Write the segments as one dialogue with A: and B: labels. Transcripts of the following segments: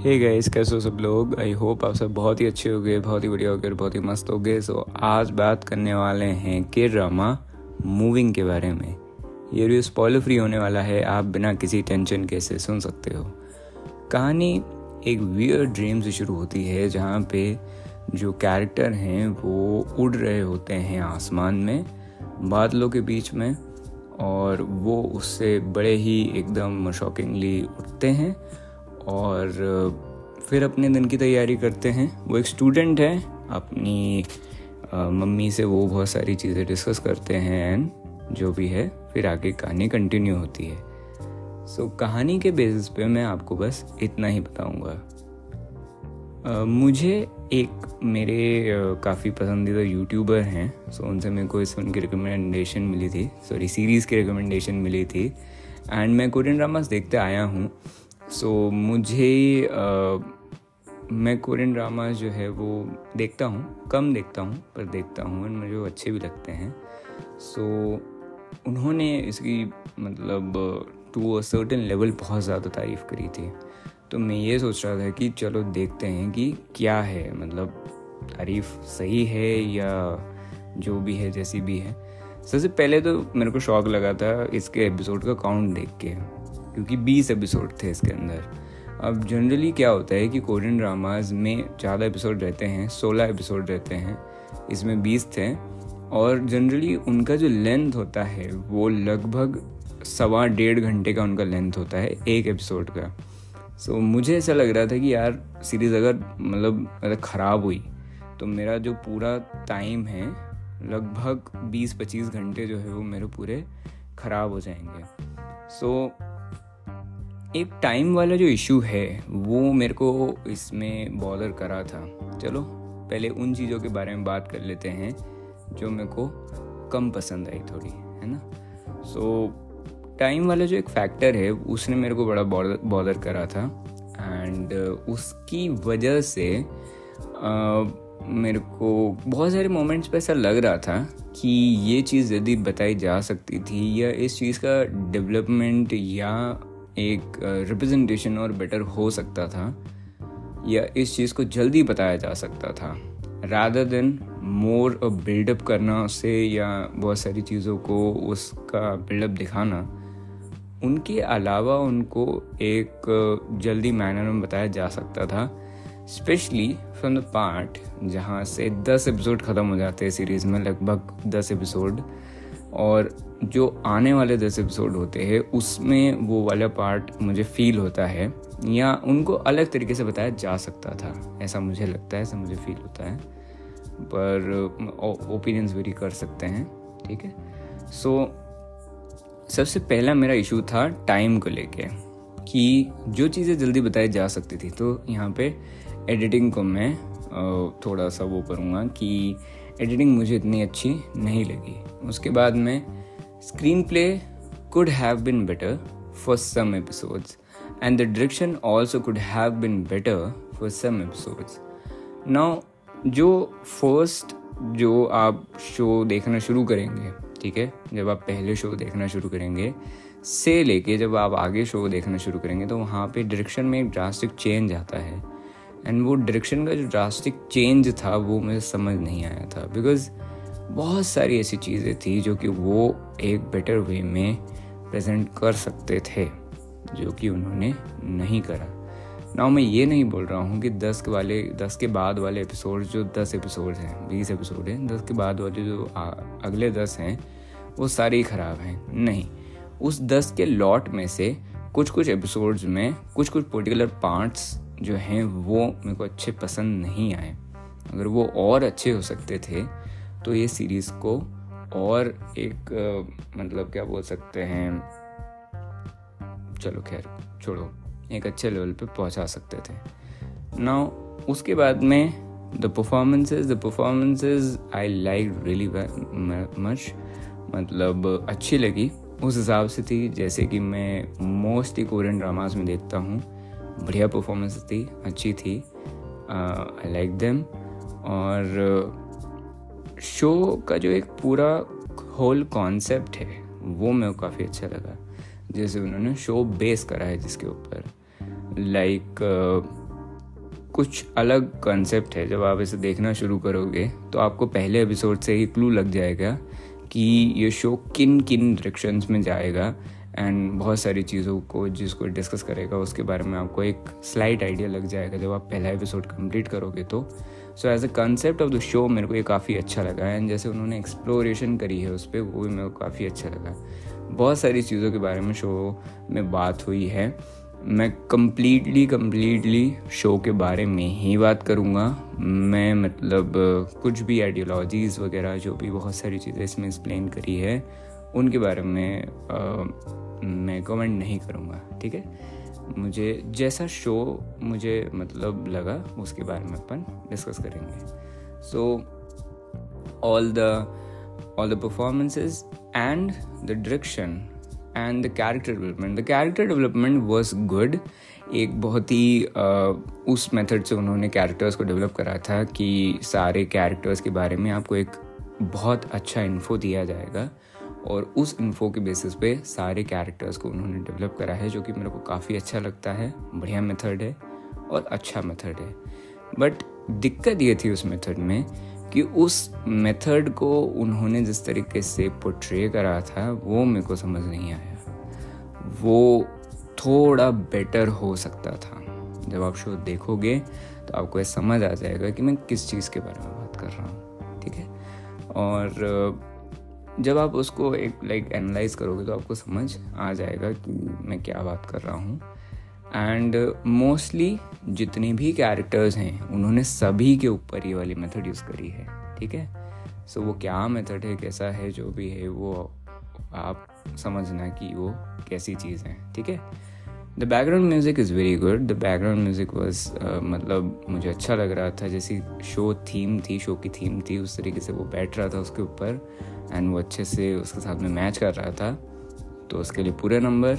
A: Hey guys कैसे हो सब लोग? आई होप आप सब बहुत ही अच्छे हो गए बहुत ही बढ़िया हो गए बहुत ही मस्त हो गए सो आज बात करने वाले हैं के ड्रामा मूविंग के बारे में। ये रिव्यू स्पॉइलर फ्री होने वाला है, आप बिना किसी टेंशन के से सुन सकते हो। कहानी एक वियर ड्रीम से शुरू होती है, जहाँ पे जो कैरेक्टर हैं, वो उड़ रहे होते हैं आसमान में, बादलों के बीच में, और वो उससे बड़े ही एकदम शॉकिंगली उठते हैं। और फिर अपने दिन की तैयारी करते हैं। वो एक स्टूडेंट है अपनी मम्मी से वो बहुत सारी चीज़ें डिस्कस करते हैं एंड जो भी है फिर आगे कहानी कंटिन्यू होती है। सो so, कहानी के बेसिस पे मैं आपको बस इतना ही बताऊँगा। मुझे एक मेरे काफ़ी पसंदीदा यूट्यूबर हैं सो so, उनसे मेरे को इस फ़िल्म की रिकमेंडेशन मिली थी। सॉरी सीरीज़ की रिकमेंडेशन मिली थी। एंड मैं कोरियन ड्रामास देखते आया हूँ। सो so, मुझे आ, मैं कोरियन ड्रामा जो है वो देखता हूँ कम देखता हूँ पर देखता हूँ और मुझे वो अच्छे भी लगते हैं। सो so, उन्होंने इसकी मतलब टू अ सर्टन लेवल बहुत ज़्यादा तारीफ़ करी थी। तो मैं ये सोच रहा था कि चलो देखते हैं कि क्या है मतलब तारीफ़ सही है या जो भी है जैसी भी है। सबसे पहले तो मेरे को शौक लगा था इसके एपिसोड का काउंट देख के। क्योंकि बीस एपिसोड थे इसके अंदर। अब जनरली क्या होता है कि कोरियन ड्रामाज में ज़्यादा एपिसोड रहते हैं सोलह एपिसोड रहते हैं इसमें बीस थे। और जनरली उनका जो लेंथ होता है वो लगभग सवा डेढ़ घंटे का उनका लेंथ होता है एक एपिसोड का। सो so, मुझे ऐसा लग रहा था कि यार सीरीज़ अगर मतलब अगर ख़राब हुई तो मेरा जो पूरा टाइम है लगभग 20-25 घंटे जो है वो मेरे पूरे ख़राब हो जाएँगे। सो so, एक टाइम वाला जो इशू है वो मेरे को इसमें बॉदर करा था। चलो पहले उन चीज़ों के बारे में बात कर लेते हैं जो मेरे को कम पसंद आई थोड़ी है ना? सो टाइम वाला जो एक फैक्टर है उसने मेरे को बड़ा बॉदर करा था। एंड उसकी वजह से आ, मेरे को बहुत सारे मोमेंट्स पे ऐसा लग रहा था कि ये चीज़ यदि बताई जा सकती थी या इस चीज़ का डेवलपमेंट या एक रिप्रेजेंटेशन और बेटर हो सकता था, या इस चीज़ को जल्दी बताया जा सकता था। रादर देन मोर बिल्डअप करना उससे, या बहुत सारी चीज़ों को उसका बिल्डअप दिखाना, उनके अलावा उनको एक जल्दी मैनर में बताया जा सकता था। स्पेशली फ्रॉम द पार्ट जहाँ से दस एपिसोड ख़त्म हो जाते हैं सीरीज़ में, लगभग दस एपिसोड और जो आने वाले दस एपिसोड होते हैं उसमें वो वाला पार्ट मुझे फील होता है या उनको अलग तरीके से बताया जा सकता था। ऐसा मुझे लगता है ऐसा मुझे फील होता है। पर ओपिनियंस वेरी कर सकते हैं ठीक है? सो so, सबसे पहला मेरा इशू था टाइम को लेके कि जो चीज़ें जल्दी बताई जा सकती थी तो यहाँ पे एडिटिंग को मैं थोड़ा सा वो करूँगा कि एडिटिंग मुझे इतनी अच्छी नहीं लगी। उसके बाद में screenplay could have been better for some episodes and the direction also could have been better for some episodes now जो फ़र्स्ट जो आप शो देखना शुरू करेंगे, ठीक है? जब आप पहले शो देखना शुरू करेंगे, से लेके जब आप आगे शो देखना शुरू करेंगे तो वहाँ पे डायरेक्शन में एक ड्रास्टिक चेंज आता है। एंड वो डायरेक्शन का जो ड्रास्टिक चेंज था वो मुझे समझ नहीं आया था। बिकॉज़ बहुत सारी ऐसी चीज़ें थी जो कि वो एक बेटर वे में प्रेजेंट कर सकते थे जो कि उन्होंने नहीं करा। ना मैं ये नहीं बोल रहा हूँ कि दस के वाले दस के बाद वाले एपिसोड जो दस एपिसोड हैं बीस एपिसोड हैं दस के बाद वाले जो आ, अगले दस हैं वो सारे ही ख़राब हैं। नहीं उस दस के लॉट में से कुछ कुछ एपिसोड्स में कुछ कुछ पर्टिकुलर पार्ट्स जो हैं, वो मेरे को अच्छे पसंद नहीं आए। अगर वो और अच्छे हो सकते थे तो ये सीरीज़ को और एक मतलब क्या बोल सकते हैं, चलो खैर, छोड़ो, एक अच्छे लेवल पे पहुँचा सकते थे। नाउ उसके बाद में the performances the performances I like really much मतलब अच्छी लगी। उस हिसाब से थी, जैसे कि मैं मोस्टली कोरियन ड्रामाज में देखता हूँ। बढ़िया परफॉर्मेंस थी अच्छी थी। आई लाइक देम और शो का जो एक पूरा होल कॉन्सेप्ट है वो मेरे काफ़ी अच्छा लगा। जैसे उन्होंने शो बेस करा है जिसके ऊपर। लाइक like, कुछ अलग कंसेप्ट है। जब आप इसे देखना शुरू करोगे तो आपको पहले एपिसोड से ही क्लू लग जाएगा कि ये शो किन किन डायरेक्शंस में जाएगा। एंड बहुत सारी चीज़ों को जिसको डिस्कस करेगा, उसके बारे में आपको एक स्लाइट आइडिया लग जाएगा जब आप पहला एपिसोड कंप्लीट करोगे तो। So as a concept of the show मेरे को ये काफ़ी अच्छा लगा। एंड जैसे उन्होंने एक्सप्लोरेशन करी है उस पर वो भी मेरे को काफ़ी अच्छा लगा। बहुत सारी चीज़ों के बारे में शो में बात हुई है। मैं कम्प्लीटली कम्प्लीटली शो के बारे में ही बात करूँगा। मैं मतलब कुछ भी आइडियोलॉजीज़ वगैरह, जो भी बहुत सारी चीज़ें इसमें एक्सप्लेन करी है उनके बारे में आ, मैं कमेंट नहीं करूँगा ठीक है? मुझे जैसा शो मुझे मतलब लगा उसके बारे में अपन डिस्कस करेंगे। So all the all the performances and the direction and the character development the character development was good एक बहुत ही उस मेथड से उन्होंने कैरेक्टर्स को डेवलप करा था कि सारे कैरेक्टर्स के बारे में आपको एक बहुत अच्छा इन्फो दिया जाएगा। और उस इन्फो के बेसिस पे सारे कैरेक्टर्स को उन्होंने डेवलप करा है, जो कि मेरे को काफ़ी अच्छा लगता है। बढ़िया मेथड है और अच्छा मेथड है। बट दिक्कत ये थी उस मेथड में कि उस मेथड को उन्होंने जिस तरीके से पोट्रे करा था, वो मेरे को समझ नहीं आया। वो थोड़ा बेटर हो सकता था। जब आप शो देखोगे तो आपको ये समझ आ जाएगा कि मैं किस चीज़ के बारे में बात कर रहा हूँ, ठीक है? और जब आप उसको एक लाइक एनालाइज करोगे तो आपको समझ आ जाएगा कि मैं क्या बात कर रहा हूँ। एंड मोस्टली जितने भी कैरेक्टर्स हैं उन्होंने सभी के ऊपर ये वाली मेथड यूज़ करी है ठीक है? सो so, वो क्या मेथड है कैसा है जो भी है वो आप समझना कि वो कैसी चीज़ है ठीक है? The background music is very good the background music was मतलब मुझे अच्छा लग रहा था। जैसी शो थीम थी शो की थीम थी, उस तरीके से वो बैठ रहा था उसके ऊपर एंड वो अच्छे से उसके साथ में मैच कर रहा था। तो उसके लिए पूरे नंबर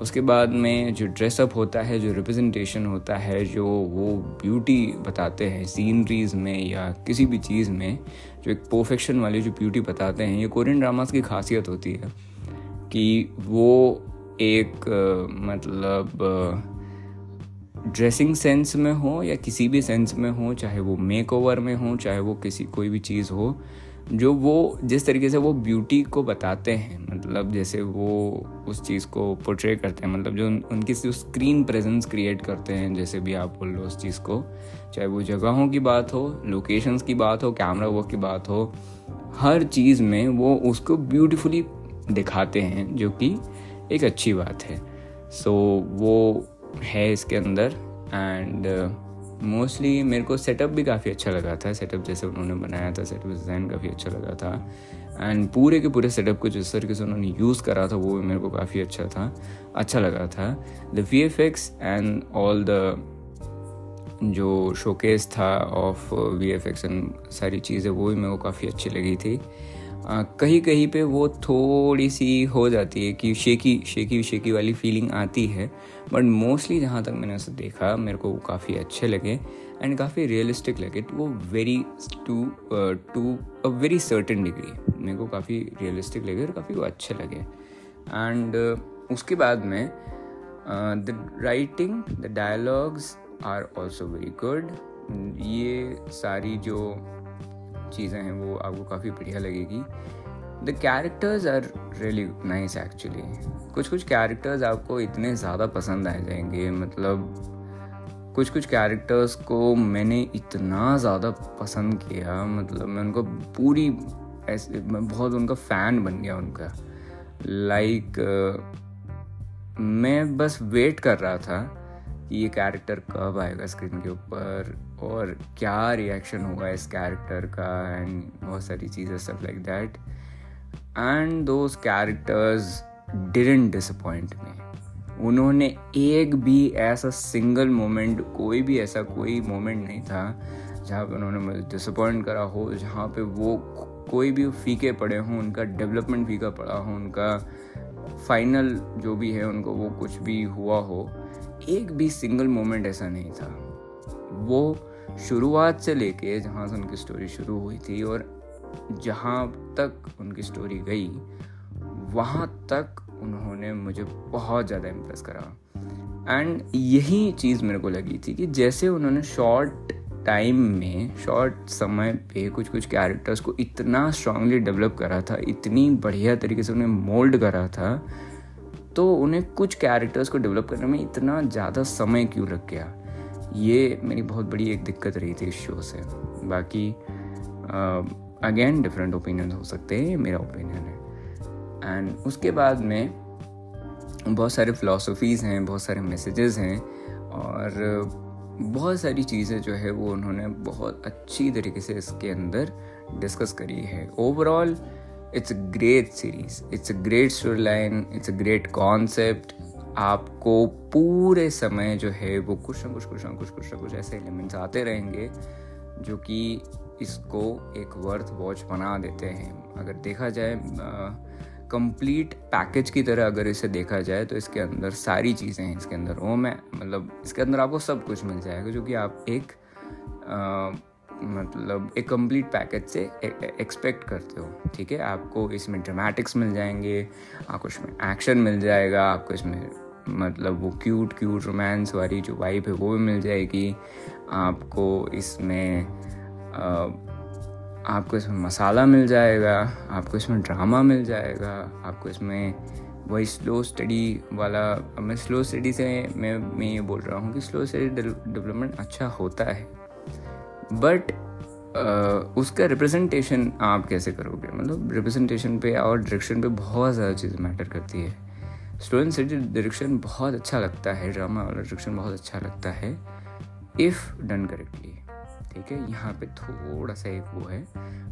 A: उसके बाद में जो ड्रेसअप होता है, जो रिप्रेजेंटेशन होता है, जो वो ब्यूटी बताते हैं सीनरीज में या किसी भी चीज़ में, जो एक परफेक्शन वाली जो ब्यूटी बताते हैं, ये कोरियन ड्रामास की खासियत होती है कि वो एक मतलब ड्रेसिंग सेंस में हो या किसी भी सेंस में हो चाहे वो मेक ओवर में हो चाहे वो किसी कोई भी चीज़ हो जो वो जिस तरीके से वो ब्यूटी को बताते हैं मतलब जैसे वो उस चीज़ को पोर्ट्रे करते हैं मतलब जो उन, उनकी स्क्रीन प्रेजेंस क्रिएट करते हैं जैसे भी आप बोल लो उस चीज़ को चाहे वो जगहों की बात हो लोकेशंस की बात हो कैमरा वर्क की बात हो हर चीज़ में वो उसको ब्यूटीफुली दिखाते हैं जो कि एक अच्छी बात है। सो so, वो है इसके अंदर एंड मोस्टली uh, मेरे को सेटअप भी काफ़ी अच्छा लगा था। सेटअप जैसे उन्होंने बनाया था सेटअप डिज़ाइन काफ़ी अच्छा लगा था। एंड पूरे के पूरे सेटअप को जिस तरीके से उन्होंने यूज़ करा था वो भी मेरे को काफ़ी अच्छा था अच्छा लगा था। The V F X and all the जो शोकेस था of V F X and सारी चीज़ें वो भी मेरे को काफ़ी अच्छी लगी थी। कहीं कहीं पे वो थोड़ी सी हो जाती है कि शेकी शेकी शेकी वाली फीलिंग आती है। बट मोस्टली जहाँ तक मैंने उसे देखा मेरे को वो काफ़ी अच्छे लगे एंड काफ़ी रियलिस्टिक लगे। तो वो very to to a very certain degree मेरे को काफ़ी रियलिस्टिक लगे और काफ़ी वो अच्छे लगे। एंड uh, उसके बाद में the writing the dialogues are also very good ये सारी जो चीज़ें हैं वो आपको काफ़ी बढ़िया लगेगी। The characters are really nice actually कुछ कुछ कैरेक्टर्स आपको इतने ज़्यादा पसंद आ जाएँगे मतलब कुछ कुछ कैरेक्टर्स को मैंने इतना ज़्यादा पसंद किया मतलब मैं उनको पूरी ऐसे मैं बहुत उनका फ़ैन बन गया उनका। लाइक like, मैं बस वेट कर रहा था कि ये कैरेक्टर कब आएगा स्क्रीन के ऊपर। और क्या रिएक्शन होगा इस कैरेक्टर का एंड बहुत सारी चीज़ें सब like that and those characters didn't disappoint में उन्होंने एक भी ऐसा सिंगल मोमेंट कोई भी ऐसा कोई मोमेंट नहीं था जहाँ पे उन्होंने मुझे डिसअपॉइंट करा हो, जहाँ पे वो कोई भी फीके पड़े हों, उनका डेवलपमेंट फीका पड़ा हो, उनका फाइनल जो भी है, उनको वो कुछ भी हुआ हो, एक भी सिंगल मोमेंट ऐसा नहीं था। वो शुरुआत से लेके जहाँ से उनकी स्टोरी शुरू हुई थी और जहाँ तक उनकी स्टोरी गई, वहाँ तक उन्होंने मुझे बहुत ज़्यादा इम्प्रेस करा। एंड यही चीज़ मेरे को लगी थी कि जैसे उन्होंने शॉर्ट टाइम में शॉर्ट समय पे कुछ कुछ कैरेक्टर्स को इतना स्ट्रांगली डेवलप करा था, इतनी बढ़िया तरीके से उन्हें मोल्ड करा था तो उन्हें कुछ कैरेक्टर्स को डेवलप करने में इतना ज़्यादा समय क्यों लग गया? ये मेरी बहुत बड़ी एक दिक्कत रही थी इस शो से। बाकी अगेन डिफरेंट ओपिनियन हो सकते हैं, ये मेरा ओपिनियन है। एंड उसके बाद में बहुत सारे फ़िलासफ़ीज़ हैं, बहुत सारे मैसेजेस हैं और बहुत सारी चीज़ें जो है वो उन्होंने बहुत अच्छी तरीके से इसके अंदर डिस्कस करी है। Overall it's a great series it's a great storyline it's a great concept आपको पूरे समय जो है वो कुछ ना कुछ कुछ ना कुछ कुछ ना कुछ ऐसे एलिमेंट्स आते रहेंगे जो कि इसको एक वर्थ वॉच बना देते हैं। अगर देखा जाए कंप्लीट पैकेज की तरह अगर इसे देखा जाए तो इसके अंदर सारी चीज़ें हैं इसके अंदर वो है मतलब इसके अंदर आपको सब कुछ मिल जाएगा जो कि आप एक आ, मतलब एक कंप्लीट पैकेज से एक्सपेक्ट करते हो ठीक है? आपको इसमें ड्रामेटिक्स मिल जाएँगे आपको इसमें एक्शन मिल जाएगा आपको इसमें मतलब वो क्यूट क्यूट रोमांस वाली जो वाइब है, वो भी मिल जाएगी। आपको इसमें आपको इसमें मसाला मिल जाएगा, आपको इसमें ड्रामा मिल जाएगा, आपको इसमें वही स्लो स्टडी वाला, अब मैं स्लो स्टडी से मैं मैं ये बोल रहा हूँ कि स्लो स्टडी डेवलपमेंट अच्छा होता है। बट उसका रिप्रेजेंटेशन आप कैसे करोगे? मतलब रिप्रेजेंटेशन पे और डायरेक्शन पे बहुत ज़्यादा चीज़ें मैटर करती है। एंड स्टडी डायरेक्शन बहुत अच्छा लगता है ड्रामा वाला डायरेक्शन बहुत अच्छा लगता है इफ़ डन करेक्टली ठीक है यहाँ पे थोड़ा सा एक वो है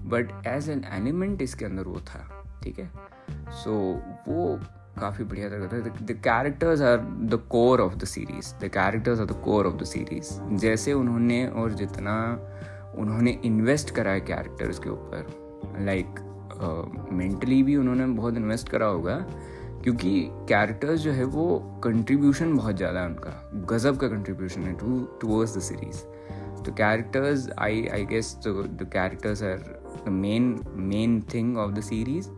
A: बट एज एन एलिमेंट इसके अंदर वो था ठीक है? सो so, वो काफ़ी बढ़िया तरह था। The characters are the core of the series the characters are the core of the series जैसे उन्होंने और जितना उन्होंने इन्वेस्ट करा है कैरेक्टर्स के ऊपर लाइक मेंटली uh, भी उन्होंने बहुत इन्वेस्ट करा होगा क्योंकि कैरेक्टर्स जो है वो कंट्रीब्यूशन बहुत ज़्यादा है उनका। गजब का कंट्रीब्यूशन है टू टूवर्ड्स द सीरीज़ तो characters I I guess the characters are the main main thing of the series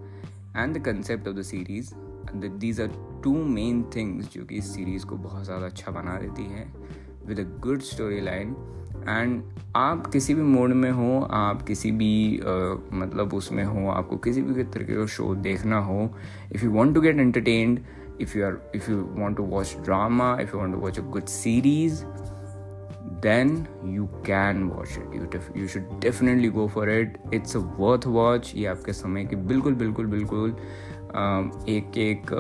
A: and the concept of the series these are two main things जो कि इस सीरीज़ को बहुत ज़्यादा अच्छा बना देती है। With a good storyline and आप किसी भी मोड में हो आप किसी भी uh, मतलब उसमें हो आपको किसी भी तरीके का शो देखना हो if you want to get entertained if you are if you want to watch drama if you to watch a good series then you can watch it you you should definitely go for it it's a worth watch ये आपके समय की बिल्कुल बिल्कुल बिल्कुल एक एक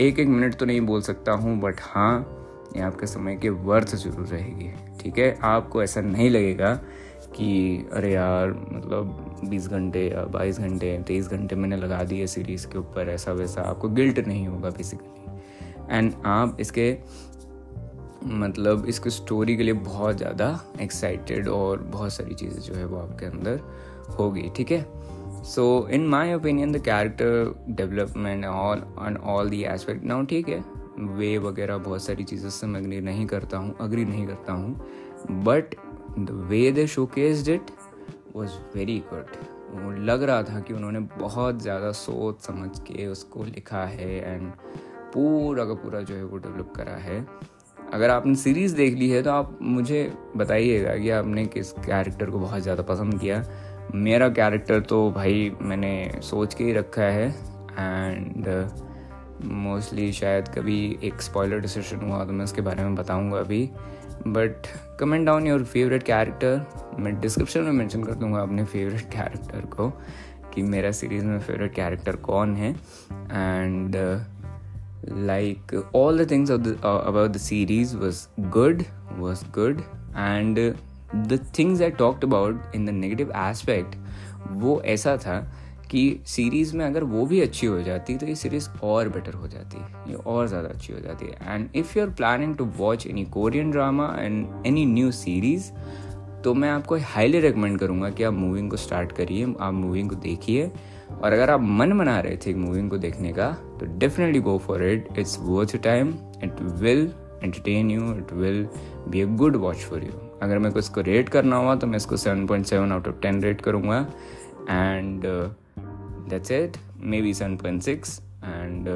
A: एक एक मिनट तो नहीं बोल सकता हूँ बट हाँ ये आपके समय के वर्थ ज़रूर रहेगी। ठीक है? आपको ऐसा नहीं लगेगा कि, अरे यार मतलब 20 घंटे या 22 घंटे 23 घंटे मैंने लगा दिए सीरीज़ के ऊपर ऐसा वैसा, आपको गिल्ट नहीं होगा बेसिकली एंड आप इसके मतलब इसकी स्टोरी के लिए बहुत ज़्यादा एक्साइटेड और बहुत सारी चीज़ें जो है वो आपके अंदर होगी, ठीक है? So in my opinion the character development all on all the aspect now ठीक है? वे वगैरह बहुत सारी चीज़ों से मैं अग्री नहीं करता हूँ अग्री नहीं करता हूँ but the way they showcase it was very good लग रहा था कि उन्होंने बहुत ज़्यादा सोच समझ के उसको लिखा है एंड पूरा का पूरा जो है वो डेवलप करा है। अगर आपने सीरीज़ देख ली है तो आप मुझे बताइएगा कि आपने किस कैरेक्टर को बहुत ज़्यादा पसंद किया। मेरा कैरेक्टर तो भाई मैंने सोच के ही रखा है एंड मोस्टली शायद कभी एक स्पॉयलर डिसीज़न हुआ तो मैं उसके बारे में बताऊँगा अभी। But comment down your favourite character मैं डिस्क्रिप्शन में मेंशन कर दूँगा अपने फेवरेट कैरेक्टर को कि मेरा सीरीज़ में फेवरेट कैरेक्टर कौन है। And like all the things about the series about good series good and the things I talked about in the negative aspect, वो ऐसा था कि सीरीज़ में अगर वो भी अच्छी हो जाती तो ये सीरीज़ और बेटर हो जाती, ये और ज़्यादा अच्छी हो जाती। है and if you are planning to watch any Korean drama and any new series तो मैं आपको हाईली रिकमेंड करूँगा कि आप मूविंग को स्टार्ट करिए, आप मूविंग को देखिए। और अगर आप मन बना रहे थे मूविंग को देखने का तो definitely go for it it's worth time it will entertain you it will be a good watch for you अगर मेरे को इसको रेट करना हुआ तो मैं इसको seven point seven out of ten rate करूँगा। And that's be seven point six and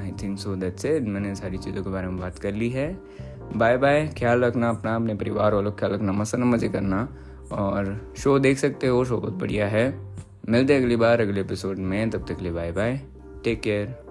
A: I think so that's it मैंने सारी चीज़ों के बारे में बात कर ली है। बाय बाय ख्याल रखना अपना, अपने परिवार वालों का ख्याल रखना मसन मज़े करना। और शो देख सकते हो शो बहुत बढ़िया है। मिलते अगली बार, अगले एपिसोड में। तब तक के लिए बाय बाय टेक केयर